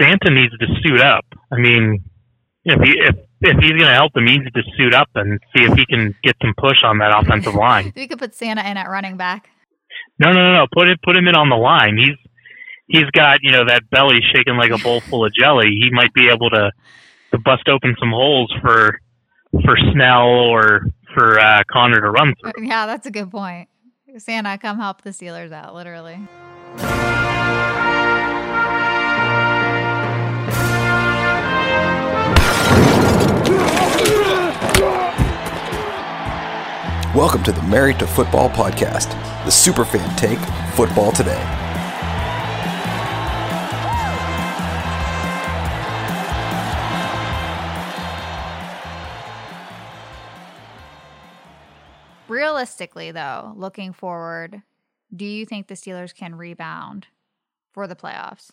Santa needs to suit up. I mean, if he if if he's going to help them, he needs to suit up and see if he can get some push on that offensive line. we could put Santa in at running back. No, no, no, no. Put it put him in on the line. He's he's got you know that belly shaking like a bowl full of jelly. He might be able to to bust open some holes for for Snell or for uh, Conner to run through. Yeah, that's a good point. Santa, come help the Steelers out, literally. Welcome to the Married to Football podcast, the superfan take football today. Realistically, though, looking forward, do you think the Steelers can rebound for the playoffs?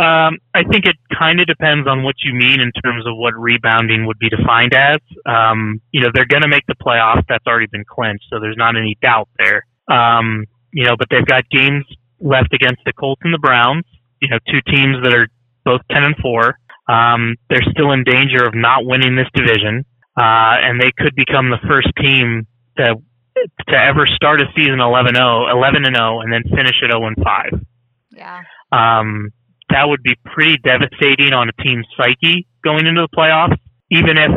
Um, I think it kind of depends on what you mean in terms of what rebounding would be defined as. Um, you know, they're going to make the playoffs. That's already been clinched, so there's not any doubt there. Um, you know, but they've got games left against the Colts and the Browns. You know, two teams that are both ten and four. Um, they're still in danger of not winning this division, uh, and they could become the first team to to ever start a season 11-0, 11 and 0, and then finish at 0 and 5. Yeah. Um, that would be pretty devastating on a team's psyche going into the playoffs. Even if,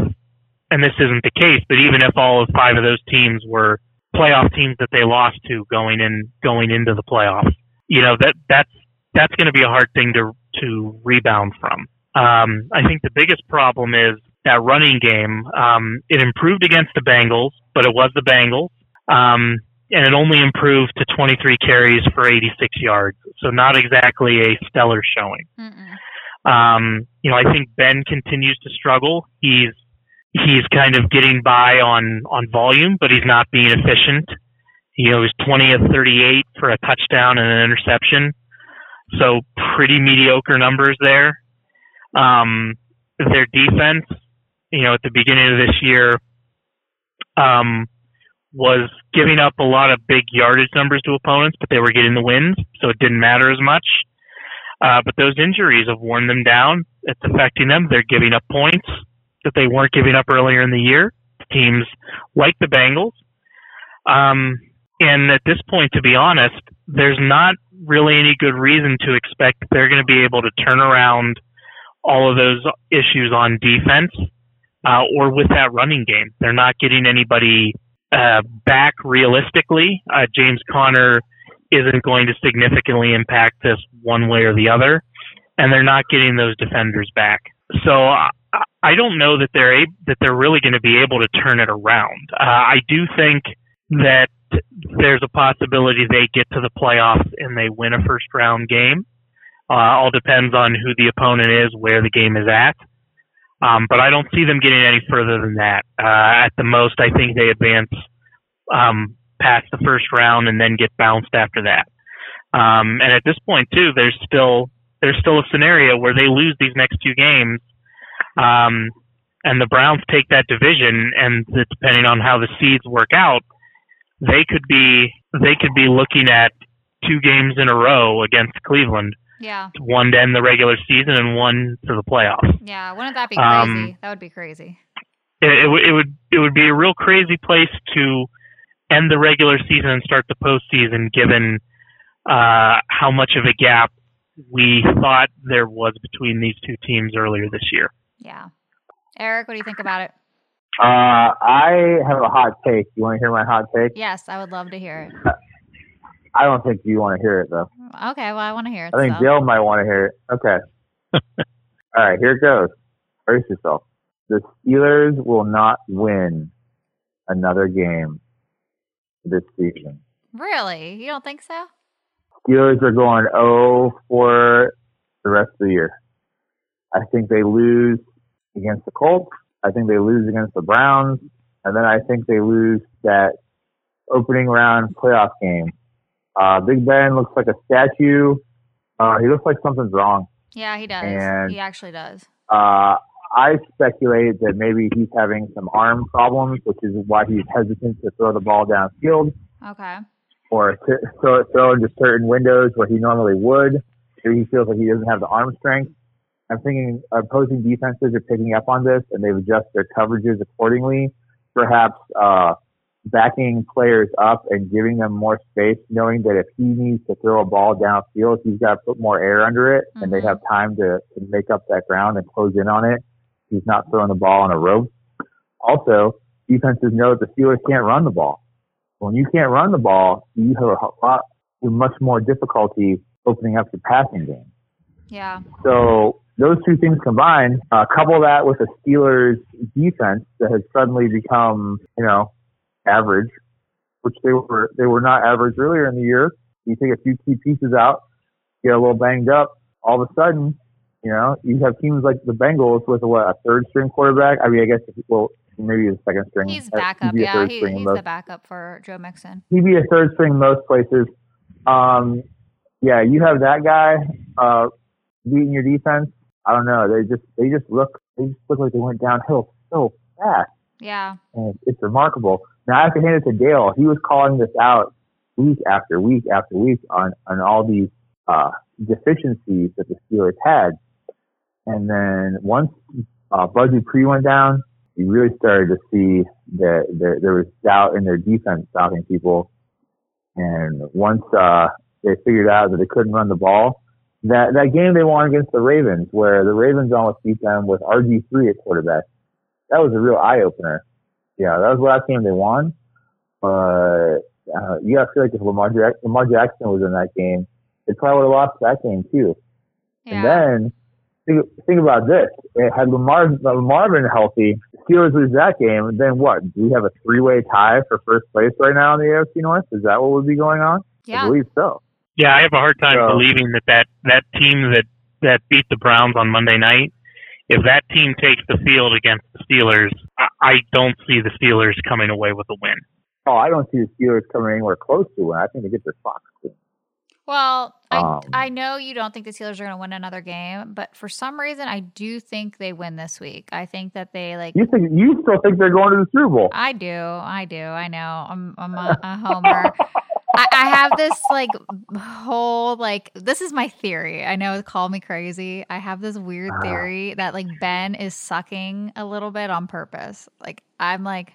and this isn't the case, but even if all of five of those teams were playoff teams that they lost to going in going into the playoffs, you know that that's that's going to be a hard thing to to rebound from. Um, I think the biggest problem is that running game. Um, it improved against the Bengals, but it was the Bengals. Um, and it only improved to 23 carries for 86 yards. So not exactly a stellar showing. Um, you know, I think Ben continues to struggle. He's he's kind of getting by on on volume, but he's not being efficient. You know, he's 20 of 38 for a touchdown and an interception. So pretty mediocre numbers there. Um, their defense, you know, at the beginning of this year, um, was giving up a lot of big yardage numbers to opponents, but they were getting the wins, so it didn't matter as much. Uh, but those injuries have worn them down. It's affecting them. They're giving up points that they weren't giving up earlier in the year. Teams like the Bengals. Um, and at this point, to be honest, there's not really any good reason to expect they're going to be able to turn around all of those issues on defense uh, or with that running game. They're not getting anybody uh, back realistically. Uh, James Conner isn't going to significantly impact this one way or the other, and they're not getting those defenders back. So I, I don't know that they're able, that they're really going to be able to turn it around. Uh, I do think that there's a possibility they get to the playoffs and they win a first round game. Uh, all depends on who the opponent is, where the game is at. Um, but I don't see them getting any further than that. Uh, at the most, I think they advance um, past the first round and then get bounced after that. Um, and at this point, too, there's still there's still a scenario where they lose these next two games, um, and the Browns take that division, and depending on how the seeds work out, they could be they could be looking at two games in a row against Cleveland yeah. One to end the regular season and one for the playoffs. Yeah, wouldn't that be crazy? Um, that would be crazy. It, it, it, would it would be a real crazy place to end the regular season and start the postseason, given uh, how much of a gap we thought there was between these two teams earlier this year. Yeah, Eric, what do you think about it? Uh, I have a hot take. You want to hear my hot take? Yes, I would love to hear it. I don't think you want to hear it though. Okay, well, I want to hear it. I think so. Dale might want to hear it. Okay. All right, here it goes. Brace yourself. The Steelers will not win another game this season. Really? You don't think so? Steelers are going 0 for the rest of the year. I think they lose against the Colts. I think they lose against the Browns. And then I think they lose that opening round playoff game uh, Big Ben looks like a statue. Uh, he looks like something's wrong. Yeah, he does. And, he actually does. Uh, I speculate that maybe he's having some arm problems, which is why he's hesitant to throw the ball downfield. Okay. Or to throw, throw into certain windows where he normally would. Maybe he feels like he doesn't have the arm strength. I'm thinking opposing defenses are picking up on this and they've adjusted their coverages accordingly. Perhaps uh, backing players up and giving them more space, knowing that if he needs to throw a ball downfield, he's got to put more air under it, mm-hmm. and they mm-hmm. have time to, to make up that ground and close in on it. He's not throwing the ball on a rope. Also, defenses know that the Steelers can't run the ball. When you can't run the ball, you have a lot, much more difficulty opening up your passing game. Yeah. So those two things combined, uh, couple that with the Steelers defense that has suddenly become, you know, average, which they were they were not average earlier in the year. You take a few key pieces out, get a little banged up, all of a sudden, you know, you have teams like the Bengals with a, what a third string quarterback. I mean, I guess well maybe a second string. He's backup, yeah. He, he's the backup for Joe Mixon. He'd be a third string most places. Um, yeah, you have that guy uh, beating your defense. I don't know. They just they just look they just look like they went downhill so fast. Yeah, and it's, it's remarkable. Now I have to hand it to Dale. He was calling this out week after week after week on on all these uh, deficiencies that the Steelers had, and then once uh, Bud Dupree went down, you really started to see that there, there was doubt in their defense stopping people. And once uh, they figured out that they couldn't run the ball, that that game they won against the Ravens, where the Ravens almost beat them with RG three at quarterback, that was a real eye opener. Yeah, that was the last game they won. But uh, you got to feel like if Lamar, Jack- Lamar Jackson was in that game, they probably would have lost that game too. Yeah. And then think, think about this: had Lamar Lamar been healthy, Steelers lose that game, then what? Do we have a three way tie for first place right now in the AFC North? Is that what would be going on? Yeah. I believe so. Yeah, I have a hard time so, believing that, that that team that that beat the Browns on Monday night, if that team takes the field against the Steelers, I, I don't see the Steelers coming away with a win. Oh, I don't see the Steelers coming anywhere close to win. I think they get their socks clean. Well, I, um, I know you don't think the Steelers are going to win another game, but for some reason, I do think they win this week. I think that they like. You think you still think they're going to the Super Bowl? I do, I do. I know. I'm I'm a, a homer. I, I, have this like whole like this is my theory. I know call me crazy. I have this weird uh-huh. theory that like Ben is sucking a little bit on purpose. Like I'm like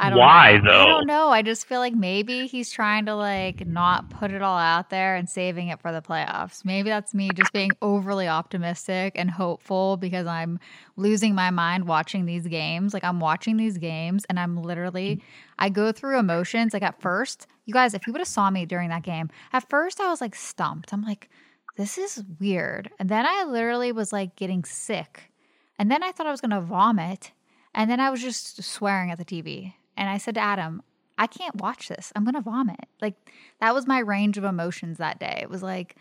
I don't Why know. though? I don't know. I just feel like maybe he's trying to like not put it all out there and saving it for the playoffs. Maybe that's me just being overly optimistic and hopeful because I'm losing my mind watching these games. Like I'm watching these games and I'm literally mm. I go through emotions. Like at first, you guys, if you would have saw me during that game, at first I was like stumped. I'm like, this is weird. And then I literally was like getting sick. And then I thought I was gonna vomit. And then I was just swearing at the TV. And I said to Adam, I can't watch this. I'm going to vomit. Like that was my range of emotions that day. It was like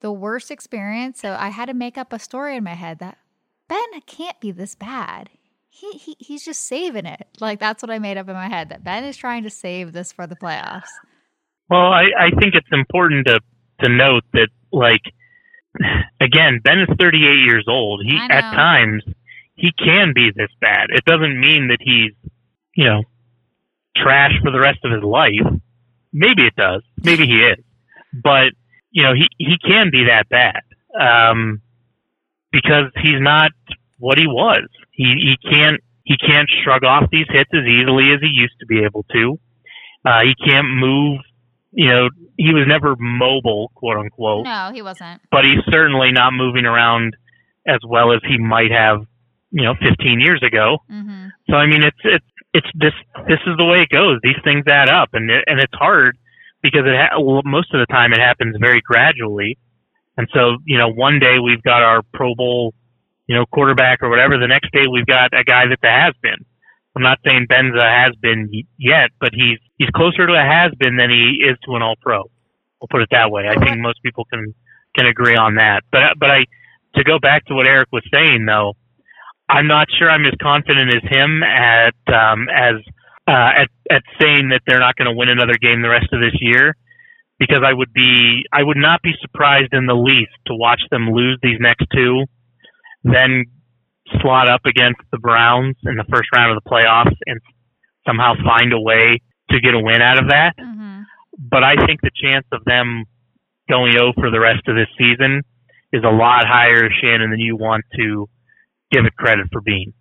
the worst experience. So I had to make up a story in my head that Ben can't be this bad. He, he he's just saving it. Like that's what I made up in my head that Ben is trying to save this for the playoffs. Well, I, I think it's important to to note that like again, Ben is 38 years old. He at times he can be this bad. It doesn't mean that he's, you know, trash for the rest of his life. Maybe it does. Maybe he is. But, you know, he, he can be that bad. Um, because he's not what he was. He, he can't, he can't shrug off these hits as easily as he used to be able to. Uh, he can't move, you know, he was never mobile, quote unquote. No, he wasn't. But he's certainly not moving around as well as he might have, you know, 15 years ago. Mm-hmm. So I mean, it's it's it's this this is the way it goes. These things add up, and it, and it's hard because it ha- most of the time it happens very gradually. And so you know, one day we've got our Pro Bowl, you know, quarterback or whatever. The next day we've got a guy that's a has been. I'm not saying Ben's a has been yet, but he's he's closer to a has been than he is to an All Pro. We'll put it that way. I think most people can can agree on that. But but I to go back to what Eric was saying though I'm not sure I'm as confident as him at um, as uh, at at saying that they're not going to win another game the rest of this year, because I would be I would not be surprised in the least to watch them lose these next two, then slot up against the Browns in the first round of the playoffs and somehow find a way to get a win out of that. Mm-hmm. But I think the chance of them going 0 for the rest of this season is a lot higher, Shannon, than you want to give it credit for being.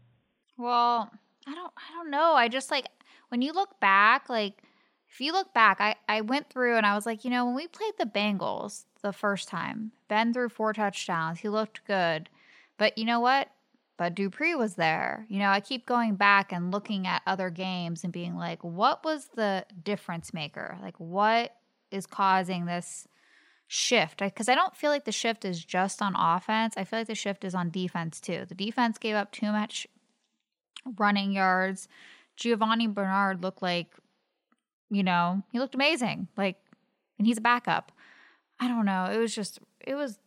Well, I don't I don't know. I just like when you look back, like if you look back, I, I went through and I was like, you know, when we played the Bengals the first time, Ben threw four touchdowns. He looked good. But you know what? But Dupree was there. You know, I keep going back and looking at other games and being like, what was the difference maker? Like, what is causing this shift? Because I, don't feel like the shift is just on offense. I feel like the shift is on defense too. The defense gave up too much running yards. Giovani Bernard looked like, you know, he looked amazing. Like, and he's a backup. I don't know. It was just, it was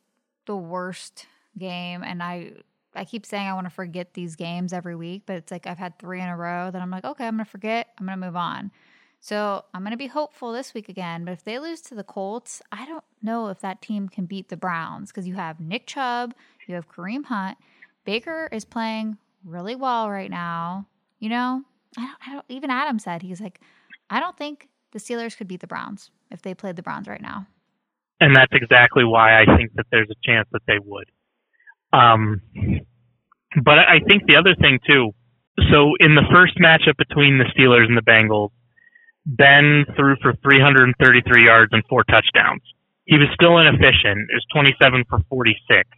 the worst game. And I, I keep saying I want to forget these games every week, but it's like I've had three in a row that I'm like, okay, I'm going to forget. I'm going to move on. So I'm going to be hopeful this week again. But if they lose to the Colts, I don't know if that team can beat the Browns because you have Nick Chubb, you have Kareem Hunt. Baker is playing really well right now. You know, I don't, I don't, even Adam said, he's like, I don't think the Steelers could beat the Browns if they played the Browns right now. And that's exactly why I think that there's a chance that they would. Um, but I think the other thing too. So in the first matchup between the Steelers and the Bengals, Ben threw for 333 yards and four touchdowns. He was still inefficient. It was 27 for 46.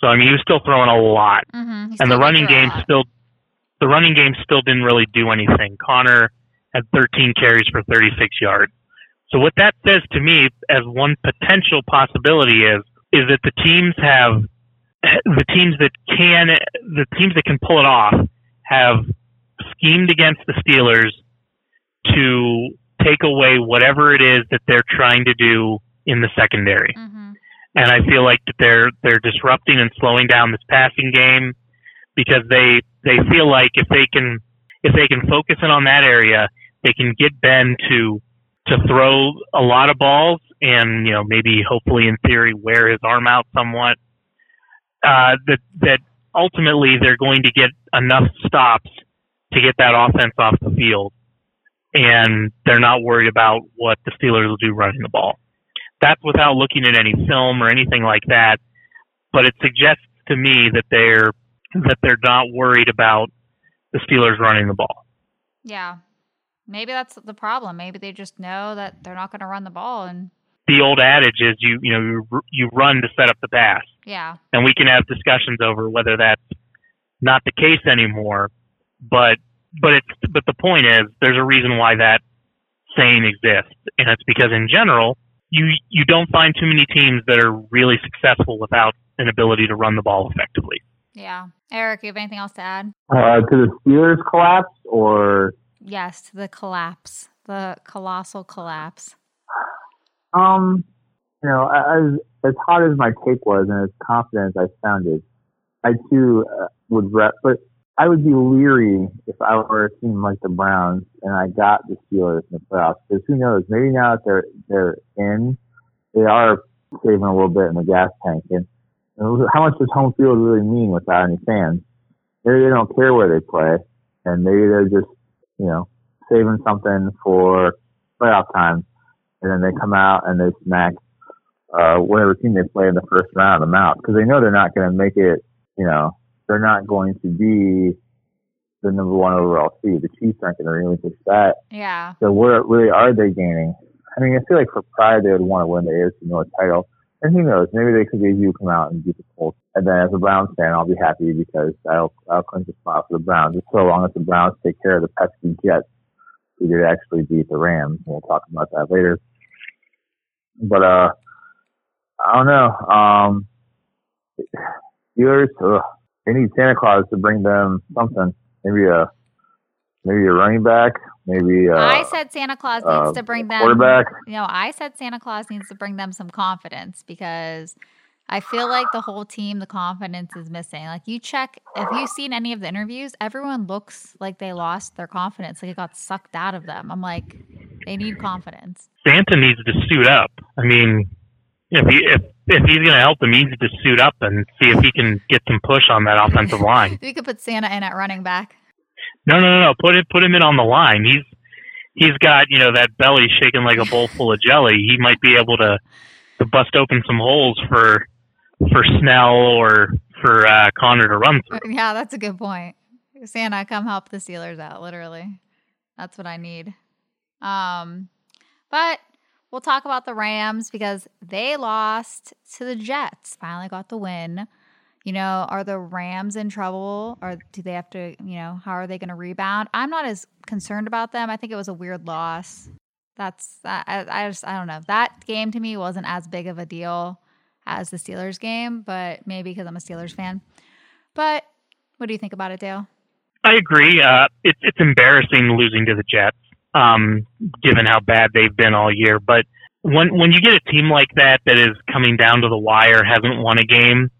So I mean, he was still throwing a lot, mm-hmm. and the running game still, the running game still didn't really do anything. Conner had 13 carries for 36 yards. So what that says to me, as one potential possibility, is is that the teams have the teams that can the teams that can pull it off have schemed against the Steelers to take away whatever it is that they're trying to do in the secondary. Mm-hmm. And I feel like that they're they're disrupting and slowing down this passing game because they they feel like if they can if they can focus in on that area, they can get Ben to to throw a lot of balls and you know maybe hopefully in theory wear his arm out somewhat uh, that that ultimately they're going to get enough stops to get that offense off the field, and they're not worried about what the Steelers will do running the ball. That's without looking at any film or anything like that, but it suggests to me that they're that they're not worried about the Steelers running the ball. Yeah. Maybe that's the problem. Maybe they just know that they're not going to run the ball and the old adage is you you know you, you run to set up the pass. Yeah. And we can have discussions over whether that's not the case anymore, but but it's but the point is there's a reason why that saying exists, and it's because in general you you don't find too many teams that are really successful without an ability to run the ball effectively. Yeah, Eric, you have anything else to add? Uh, to the Steelers collapse, or yes, to the collapse, the colossal collapse. Um, you know, as as hot as my take was and as confident as I sounded, I too uh, would rep, but I would be leery if I were a team like the Browns and I got the Steelers in the playoffs because who knows? Maybe now that they're they're in, they are saving a little bit in the gas tank. And, how much does home field really mean without any fans? Maybe they don't care where they play, and maybe they're just you know saving something for playoff time and then they come out and they smack uh, whatever team they play in the first round of them out because they know they're not going to make it. You know, they're not going to be the number one overall seed. The Chiefs aren't going to really relinquish that. Yeah. So what really are they gaining? I mean, I feel like for pride they would want to win the AFC North title. And who knows? Maybe they could you come out and beat the Colts. And then as a Browns fan, I'll be happy because I'll, I'll clinch a spot for the Browns. Just so long as the Browns take care of the pesky Jets who did actually beat the Rams. We'll talk about that later. But uh, I don't know. Um, Steelers, ugh, they need Santa Claus to bring them something. Maybe a maybe a running back. Maybe uh, I said Santa Claus needs uh, to bring them quarterback. You know, I said Santa Claus needs to bring them some confidence because I feel like the whole team, the confidence is missing. Like you check, if you've seen any of the interviews, everyone looks like they lost their confidence, like it got sucked out of them. I'm like, they need confidence. Santa needs to suit up. I mean, if he if if he's going to help them, he needs to suit up and see if he can get some push on that offensive line. we could put Santa in at running back. No, no, no, no. Put it put him in on the line. He's he's got you know that belly shaking like a bowl full of jelly. He might be able to to bust open some holes for for Snell or for uh, Conner to run through. Yeah, that's a good point. Santa, come help the Steelers out. Literally, that's what I need. Um, but we'll talk about the Rams because they lost to the Jets. Finally got the win. You know, are the Rams in trouble or do they have to, you know, how are they going to rebound? I'm not as concerned about them. I think it was a weird loss. That's, I, I just, I don't know. That game to me wasn't as big of a deal as the Steelers game, but maybe because I'm a Steelers fan. But what do you think about it, Dale? I agree. Uh, it's it's embarrassing losing to the Jets, um, given how bad they've been all year. But when when you get a team like that that is coming down to the wire, hasn't won a game,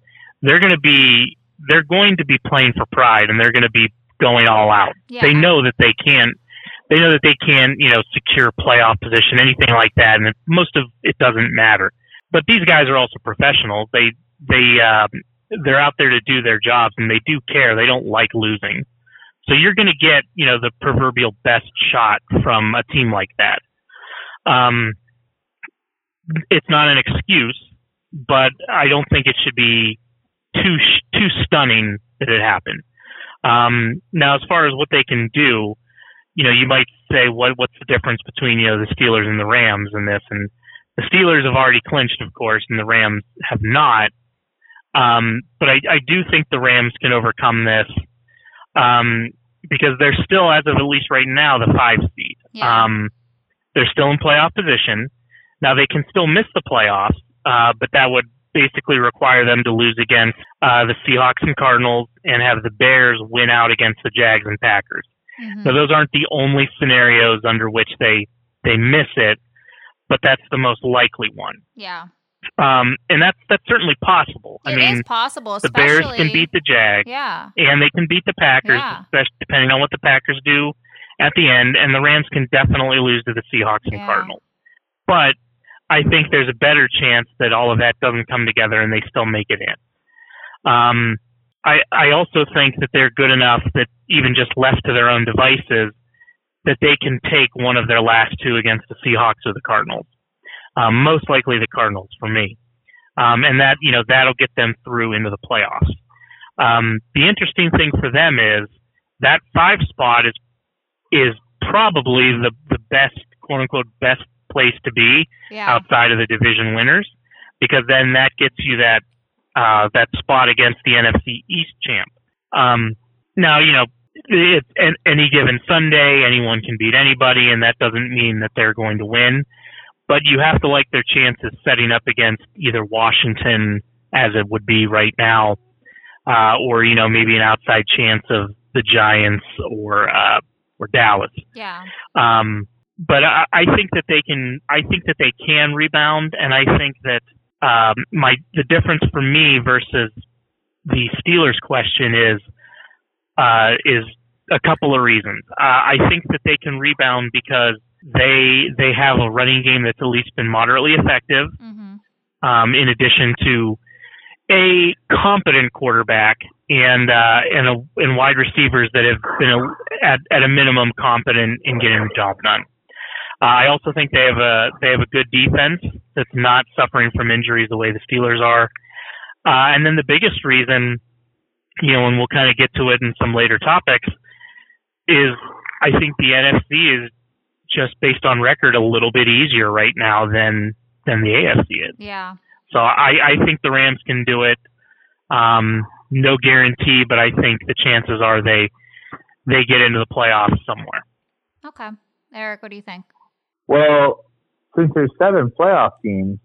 they're going to be they're going to be playing for pride, and they're going to be going all out. Yeah. They know that they can't. They know that they can't you know, secure playoff position, anything like that, and most of it doesn't matter. But these guys are also professionals. They they um, they're out there to do their jobs, and they do care. They don't like losing. So you're going to get, you know, the proverbial best shot from a team like that. Um, it's not an excuse, but I don't think it should be too too stunning that it happened. Um, now, as far as what they can do, you know, you might say, what what's the difference between you know the Steelers and the Rams in this? And the Steelers have already clinched, of course, and the Rams have not. Um, but I, I do think the Rams can overcome this um, because they're still, as of at least right now, the five seed. Yeah. Um, they're still in playoff position. Now they can still miss the playoffs, uh, but that would basically require them to lose against uh, the Seahawks and Cardinals and have the Bears win out against the Jags and Packers. Mhm. So those aren't the only scenarios under which they they miss it, but that's the most likely one. Yeah. Um, and that's that's certainly possible. It I is mean, possible, the. Bears can beat the Jags, Yeah. and they can beat the Packers, Yeah. especially depending on what the Packers do at the end. And the Rams can definitely lose to the Seahawks and Yeah. Cardinals. But I think there's a better chance that all of that doesn't come together and they still make it in. Um, I I also think that they're good enough that even just left to their own devices, that they can take one of their last two against the Seahawks or the Cardinals. Um, most likely the Cardinals for me, um, and that you know that'll get them through into the playoffs. Um, the interesting thing for them is that five spot is is probably the the best quote unquote best place to be Yeah. outside of the division winners, because then that gets you that uh, that spot against the NFC East champ. Um, now you know it's an, any given Sunday, anyone can beat anybody, and that doesn't mean that they're going to win. But you have to like their chances setting up against either Washington, as it would be right now, uh, or you know maybe an outside chance of the Giants or uh, or Dallas. yeah. Um, but I, I think that they can. I think that they can rebound, and I think that um, my the difference for me versus the Steelers question is uh, is a couple of reasons. Uh, I think that they can rebound because they they have a running game that's at least been moderately effective. hmm Um, in addition to a competent quarterback and uh, and a, and wide receivers that have been a, at at a minimum competent in getting the job done. Uh, I also think they have a they have a good defense that's not suffering from injuries the way the Steelers are. Uh, and then the biggest reason, you know, and we'll kind of get to it in some later topics, is I think the NFC is just based on record a little bit easier right now than than the AFC is. Yeah. So I, I think the Rams can do it. Um, no guarantee, but I think the chances are they they get into the playoffs somewhere. Okay. Eric, what do you think? Well, since there's seven playoff teams,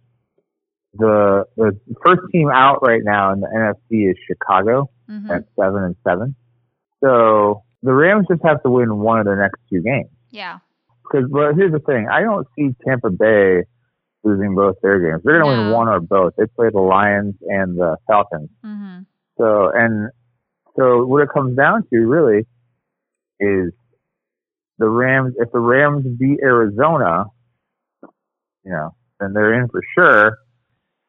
the the first team out right now in the NFC is Chicago hmm at seven and seven. So the Rams just have to win one of their next two games. Yeah. Because, but here's the thing: I don't see Tampa Bay losing both their games. They're going to win one or both. They play the Lions and the Falcons. hmm So and so what it comes down to really is the Rams. If the Rams beat Arizona, you know, then they're in for sure.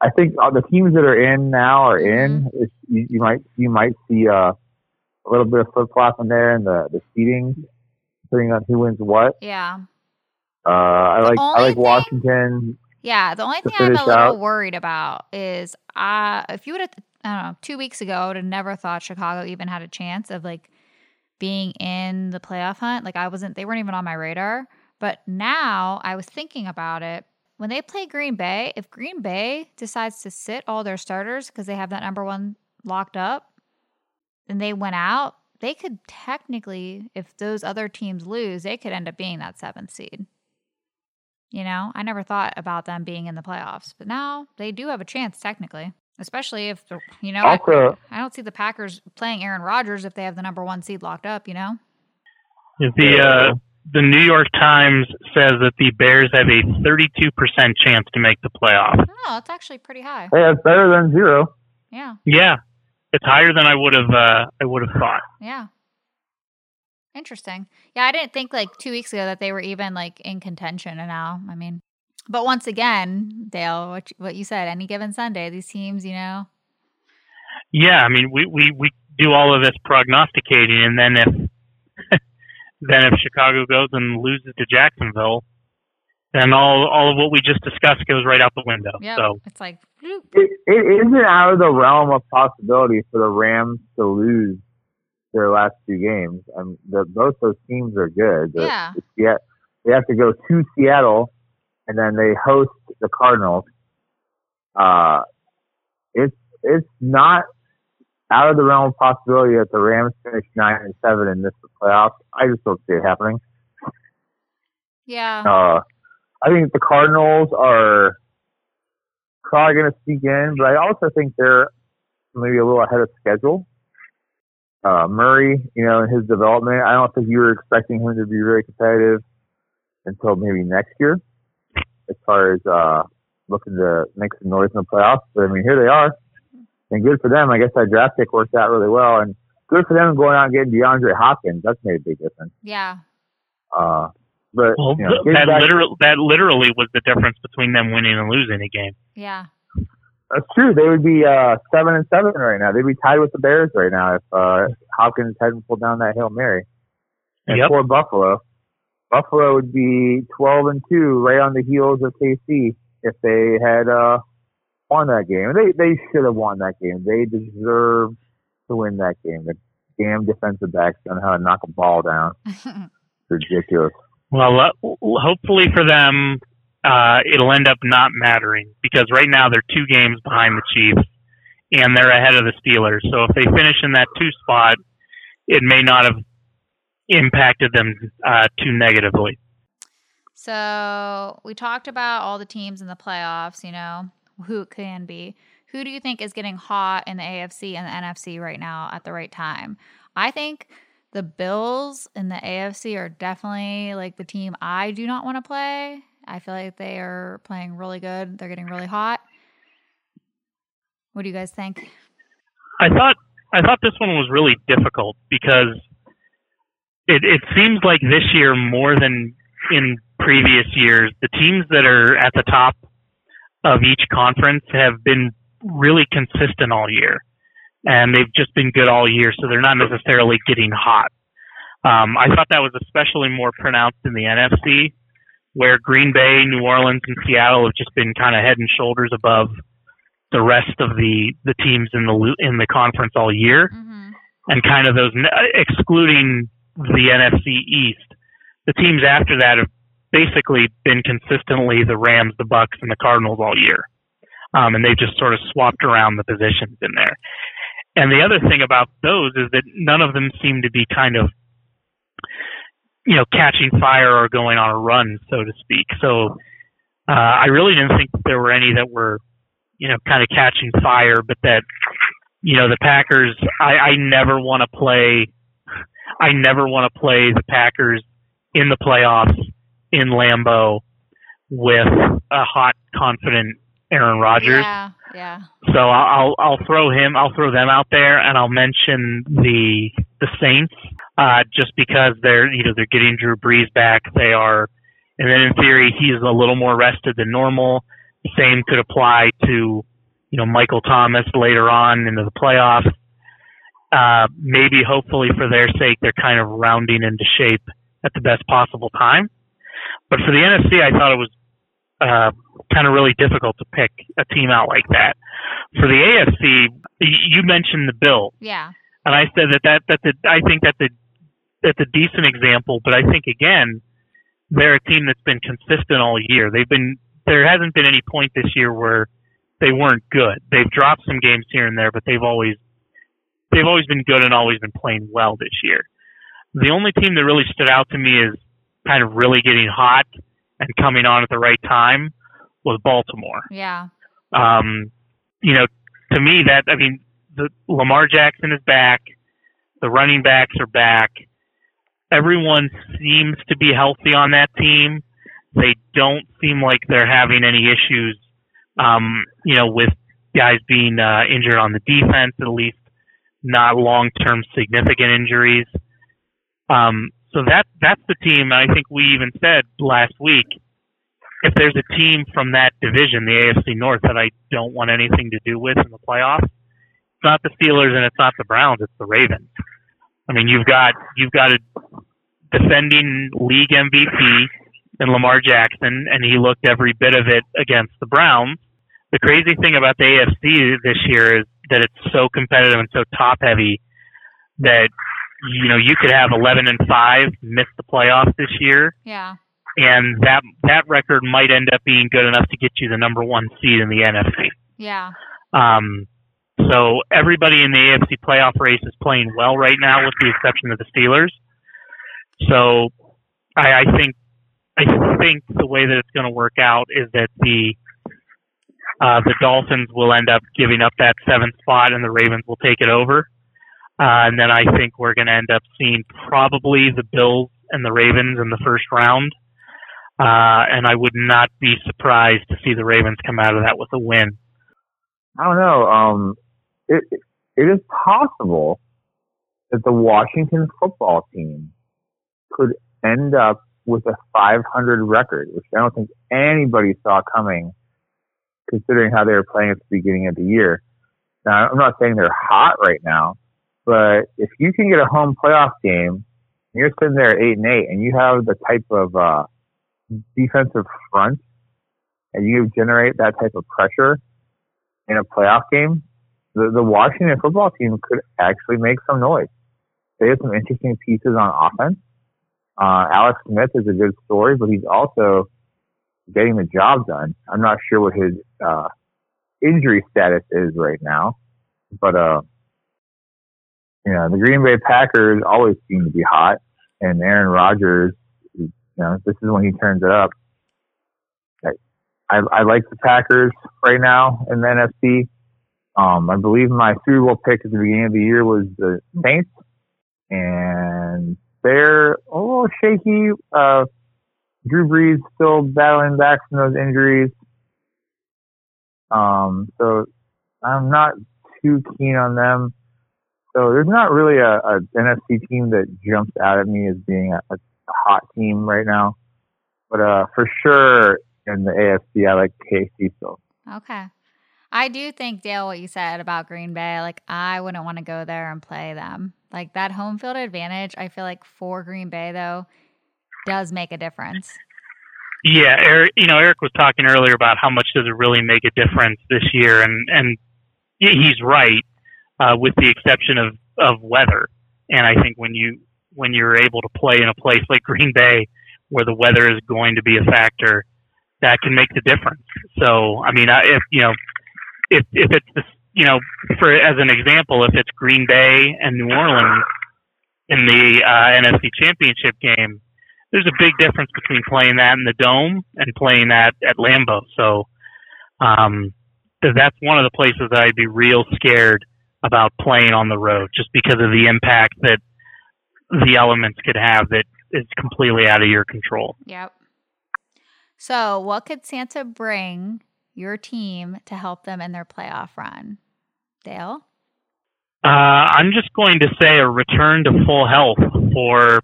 I think all the teams that are in now are in. It's, you, you might you might see uh, a little bit of flip flopping there in the the seeding, depending on who wins what. Yeah. Uh, I like I like thing- Washington. Yeah, the only thing I'm a little out. worried about is uh if you would have I don't know, two weeks ago I would have never thought Chicago even had a chance of like being in the playoff hunt. Like I wasn't they weren't even on my radar. But now I was thinking about it. When they play Green Bay, if Green Bay decides to sit all their starters because they have that number one locked up, and they went out, they could technically, if those other teams lose, they could end up being that seventh seed. You know, I never thought about them being in the playoffs, but now they do have a chance technically, especially if you know, I, I don't see the Packers playing Aaron Rodgers if they have the number one seed locked up. You know, The uh, the New York Times says that the Bears have a 32% chance to make the playoffs. oh, it's actually pretty high. hey, that's better than zero. Yeah, Yeah, it's higher than I would have uh, I would have thought. yeah. Interesting. Yeah, I didn't think like two weeks ago that they were even like in contention, and now, I mean, but once again, Dale, what you- what you said, any given Sunday, these teams, you know, Yeah, I mean we, we, we do all of this prognosticating, and then if then if Chicago goes and loses to Jacksonville, then all all of what we just discussed goes right out the window. yeah, So it's like. It, it isn't out of the realm of possibility for the Rams to lose their last two games. I mean, the, both those teams are good. The- Yeah. the they have to go to Seattle, and then they host the Cardinals. Uh, it's it's not out of the realm of possibility that the Rams finish nine and seven in this the playoffs. I just don't see it happening. yeah, Uh, I think the Cardinals are probably going to sneak in, but I also think they're maybe a little ahead of schedule. Uh, Murray, you know, in his development, I don't think you were expecting him to be very competitive until maybe next year, as far as uh, looking to make some noise in the playoffs. But I mean, here they are, and good for them. I guess that draft pick worked out really well, and good for them going out and getting DeAndre Hopkins. That's made a big difference. yeah, Uh, but well, you know, that back- literal that literally was the difference between them winning and losing a game. yeah, That's true. They would be uh, seven and seven right now. They'd be tied with the Bears right now if uh, Hopkins hadn't pulled down that hail mary. And Yep. poor Buffalo. Buffalo would be twelve and two, right on the heels of KC if they had uh, won that game. They they should have won that game. They deserved to win that game. The damn defensive backs don't know how to knock a ball down. Ridiculous. Well, uh, hopefully for them, uh, it'll end up not mattering because right now they're two games behind the Chiefs and they're ahead of the Steelers. So if they finish in that two spot, it may not have impacted them uh, too negatively. So we talked about all the teams in the playoffs, you know, who it can be. Who do you think is getting hot in the AFC and the NFC right now at the right time? I think the Bills in the AFC are definitely like the team I do not want to play. I feel like they are playing really good. They're getting really hot. What do you guys think? I thought I thought this one was really difficult because it it seems like this year more than in previous years, the teams that are at the top of each conference have been really consistent all year, and they've just been good all year. So they're not necessarily getting hot. Um, I thought that was especially more pronounced in the NFC, where Green Bay, New Orleans, and Seattle have just been kind of head and shoulders above the rest of the the teams in the in the conference all year, Mm-hmm. and kind of those excluding the NFC East, the teams after that have basically been consistently the Rams, the Bucs, and the Cardinals all year, um, and they've just sort of swapped around the positions in there. And the other thing about those is that none of them seem to be kind of you know catching fire or going on a run, so to speak. So uh, I really didn't think there were any that were you know, kind of catching fire, but that, you know, the Packers, I, I never want to play, I never want to play the Packers in the playoffs in Lambeau with a hot, confident Aaron Rodgers. Yeah, yeah. So I'll I'll throw him I'll throw them out there and I'll mention the the Saints uh, just because they're you know they're getting Drew Brees back they are and then in theory he's a little more rested than normal. The same could apply to you know Michael Thomas later on into the playoffs. Uh, maybe hopefully for their sake they're kind of rounding into shape at the best possible time. But for the NFC I thought it was uh, kind of really difficult to pick a team out like that. For the AFC, you mentioned the Bills. Yeah. And I said that that that's a, I think that a that's a decent example, but I think again they're a team that's been consistent all year. They've been there hasn't been any point this year where they weren't good. They've dropped some games here and there, but they've always they've always been good and always been playing well this year. The only team that really stood out to me is kind of really getting hot and coming on at the right time was Baltimore. Yeah. Um, you know, to me that I mean, the Lamar Jackson is back. The running backs are back. Everyone seems to be healthy on that team. They don't seem like they're having any issues, um, you know, with guys being uh, injured on the defense, at least not long-term significant injuries. Um, so that that's the team. I think we even said last week, if there's a team from that division, the AFC North, that I don't want anything to do with in the playoffs, it's not the Steelers and it's not the Browns. It's the Ravens. I mean, you've got you've got a defending league MVP in Lamar Jackson, and he looked every bit of it against the Browns. The crazy thing about the AFC this year is that it's so competitive and so top heavy that you know you could have 11 and 5 miss the playoffs this year Yeah. and that that record might end up being good enough to get you the number 1 seed in the NFC. Yeah. Um so everybody in the AFC playoff race is playing well right now with the exception of the Steelers. So I, I think I think the way that it's going to work out is that the uh, the Dolphins will end up giving up that seventh spot, and the Ravens will take it over. Uh, and then I think we're going to end up seeing probably the Bills and the Ravens in the first round. Uh, and I would not be surprised to see the Ravens come out of that with a win. I don't know. Um, it it is possible that the Washington football team could end up with a 500 record, which I don't think anybody saw coming, considering how they were playing at the beginning of the year. Now, I'm not saying they're hot right now, but if you can get a home playoff game, you're sitting there eight and eight, and you have the type of uh, defensive front, and you generate that type of pressure in a playoff game, the, the Washington football team could actually make some noise. They have some interesting pieces on offense. Uh, Alex Smith is a good story, but he's also getting the job done. I'm not sure what his uh, injury status is right now, but uh, you know, the Green Bay Packers always seem to be hot, and Aaron Rodgers, you know, this is when he turns it up. I, I like the Packers right now in the NFC. Um, I believe my Super Bowl pick at the beginning of the year was the Saints, and they're a little shaky. Uh, Drew Brees still battling back from those injuries. Um, so I'm not too keen on them. So there's not really a, a NFC team that jumps out at me as being a, a hot team right now. But uh, for sure in the AFC, I like KC still. Okay. I do think Dale what you said about Green Bay. Like I wouldn't want to go there and play them. Like that home field advantage, I feel like for Green Bay though does make a difference. Yeah, Eric, you know, Eric was talking earlier about how much does it really make a difference this year, and and he's right, uh, with the exception of of weather. And I think when you when you're able to play in a place like Green Bay, where the weather is going to be a factor, that can make the difference. So, I mean, if you know, if if it's the you know, for as an example, if it's Green Bay and New Orleans in the uh, NFC Championship game, there's a big difference between playing that in the dome and playing that at Lambeau. So, um, that's one of the places that I'd be real scared about playing on the road, just because of the impact that the elements could have that is completely out of your control. Yep. So, what could Santa bring your team to help them in their playoff run? Dale? Uh, I'm just going to say a return to full health for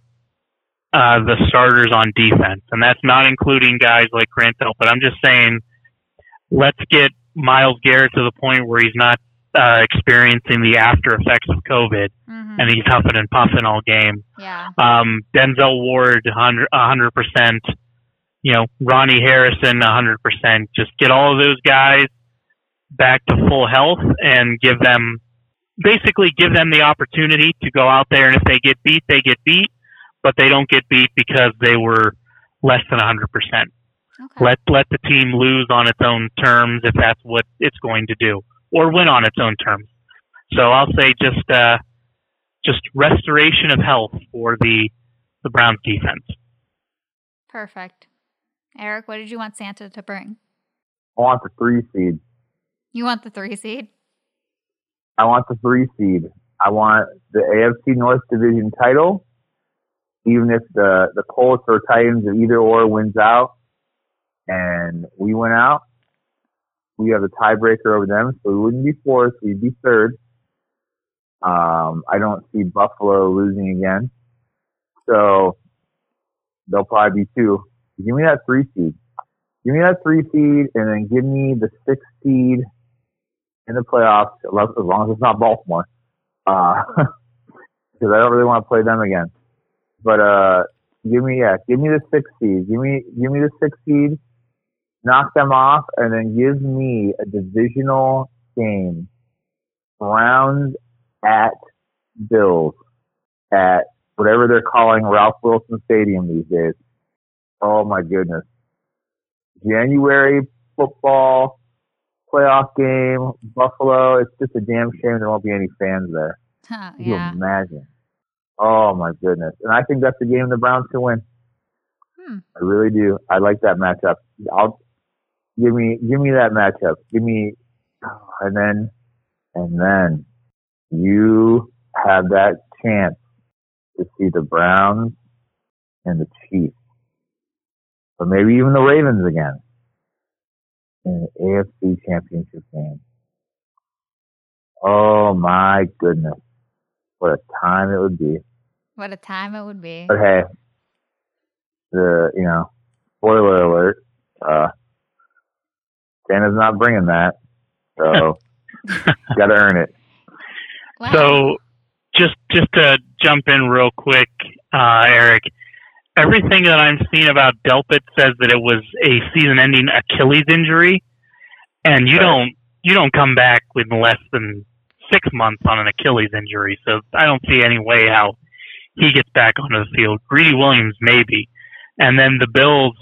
uh, the starters on defense, and that's not including guys like Grant Delpit. But I'm just saying, let's get Myles Garrett to the point where he's not uh, experiencing the after effects of COVID, Mm-hmm. and he's huffing and puffing all game. Yeah. Um, Denzel Ward, 100 percent. You know, Ronnie Harrison 100%. Just get all of those guys back to full health and give them basically give them the opportunity to go out there and if they get beat, they get beat, but they don't get beat because they were less than 100%. Okay. Let let the team lose on its own terms if that's what it's going to do, or win on its own terms. So I'll say just uh, just restoration of health for the the Browns defense. Perfect. Eric, what did you want Santa to bring? I want the three seed. You want the three seed? I want the three seed. I want the AFC North Division title. Even if the the Colts or Titans or either or wins out, and we went out, we have a tiebreaker over them, so we wouldn't be fourth, we'd be third. Um, I don't see Buffalo losing again, so they'll probably be two. Give me that three seed. Give me that three seed, and then give me the six seed in the playoffs, as long as it's not Baltimore, because uh, I don't really want to play them again. But uh, give me yeah, give me the six seed. Give me give me the six seed. Knock them off, and then give me a divisional game. Browns at Bills at whatever they're calling Ralph Wilson Stadium these days. Oh my goodness. January football playoff game, Buffalo. It's just a damn shame there won't be any fans there. Huh, Can you imagine? Oh my goodness. And I think that's the game the Browns can win. Hmm. I really do. I like that matchup. I'll give me give me that matchup. Give me and then and then you have that chance to see the Browns and the Chiefs. Or maybe even the Ravens again in the AFC championship game. Oh my goodness. What a time it would be. What a time it would be. But hey, the you know, spoiler alert, uh, Santa's not bringing that, so got to earn it. Wow. So just just to jump in real quick, uh, Eric, everything that I'm seeing about Delpit says that it was a season-ending Achilles injury, and you don't you don't come back with less than six months on an Achilles injury. So I don't see any way how he gets back onto the field. Greedy Williams maybe, and then the Bills.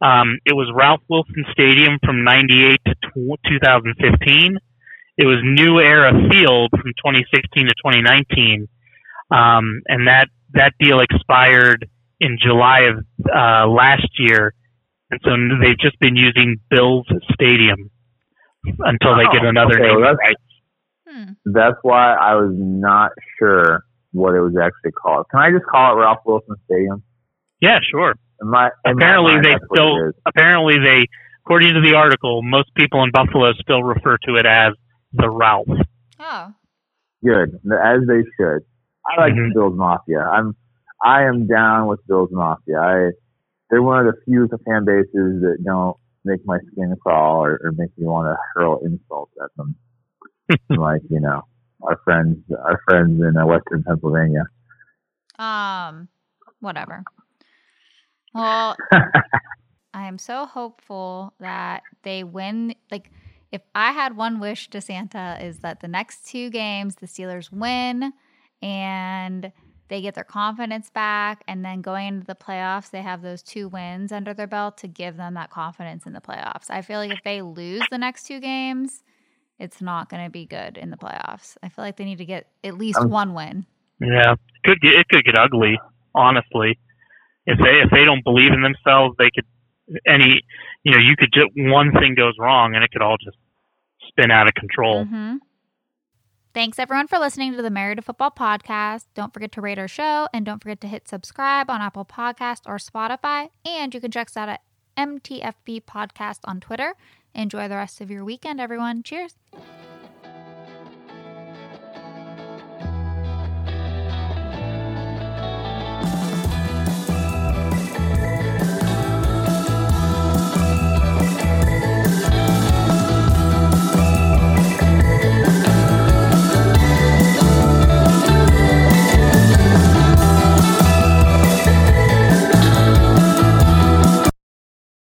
Um, it was Ralph Wilson Stadium from '98 to tw 2015. It was New Era Field from 2016 to 2019, um, and that that deal expired in July of uh, last year, and so they've just been using Bills Stadium until they get Oh, another okay, name well, that's- right. Hmm. That's why I was not sure what it was actually called. Can I just call it Ralph Wilson Stadium? Yeah, sure. In my, in apparently mind, they that's what it still apparently they according to the article most people in buffalo still refer to it as the ralph Oh. good as they should. I like Mhm. Bills Mafia. I'm I am down with Bills Mafia. I they're one of the few fan bases that don't make my skin crawl or, or make me want to hurl insults at them. like you know our friends our friends in uh, Western Pennsylvania. Um, whatever. Well, I am so hopeful that they win. Like, if I had one wish to Santa, is that the next two games the Steelers win and they get their confidence back, and then going into the playoffs, they have those two wins under their belt to give them that confidence in the playoffs. I feel like if they lose the next two games, it's not going to be good in the playoffs. I feel like they need to get at least Um, one win. yeah could get it could get ugly honestly if they if they don't believe in themselves they could any you know you could just one thing goes wrong and it could all just spin out of control hmm Thanks everyone for listening to the Married to Football podcast. Don't forget to rate our show and don't forget to hit subscribe on Apple Podcast or Spotify. And you can check us out at MTFB Podcast on Twitter. Enjoy the rest of your weekend, everyone. Cheers.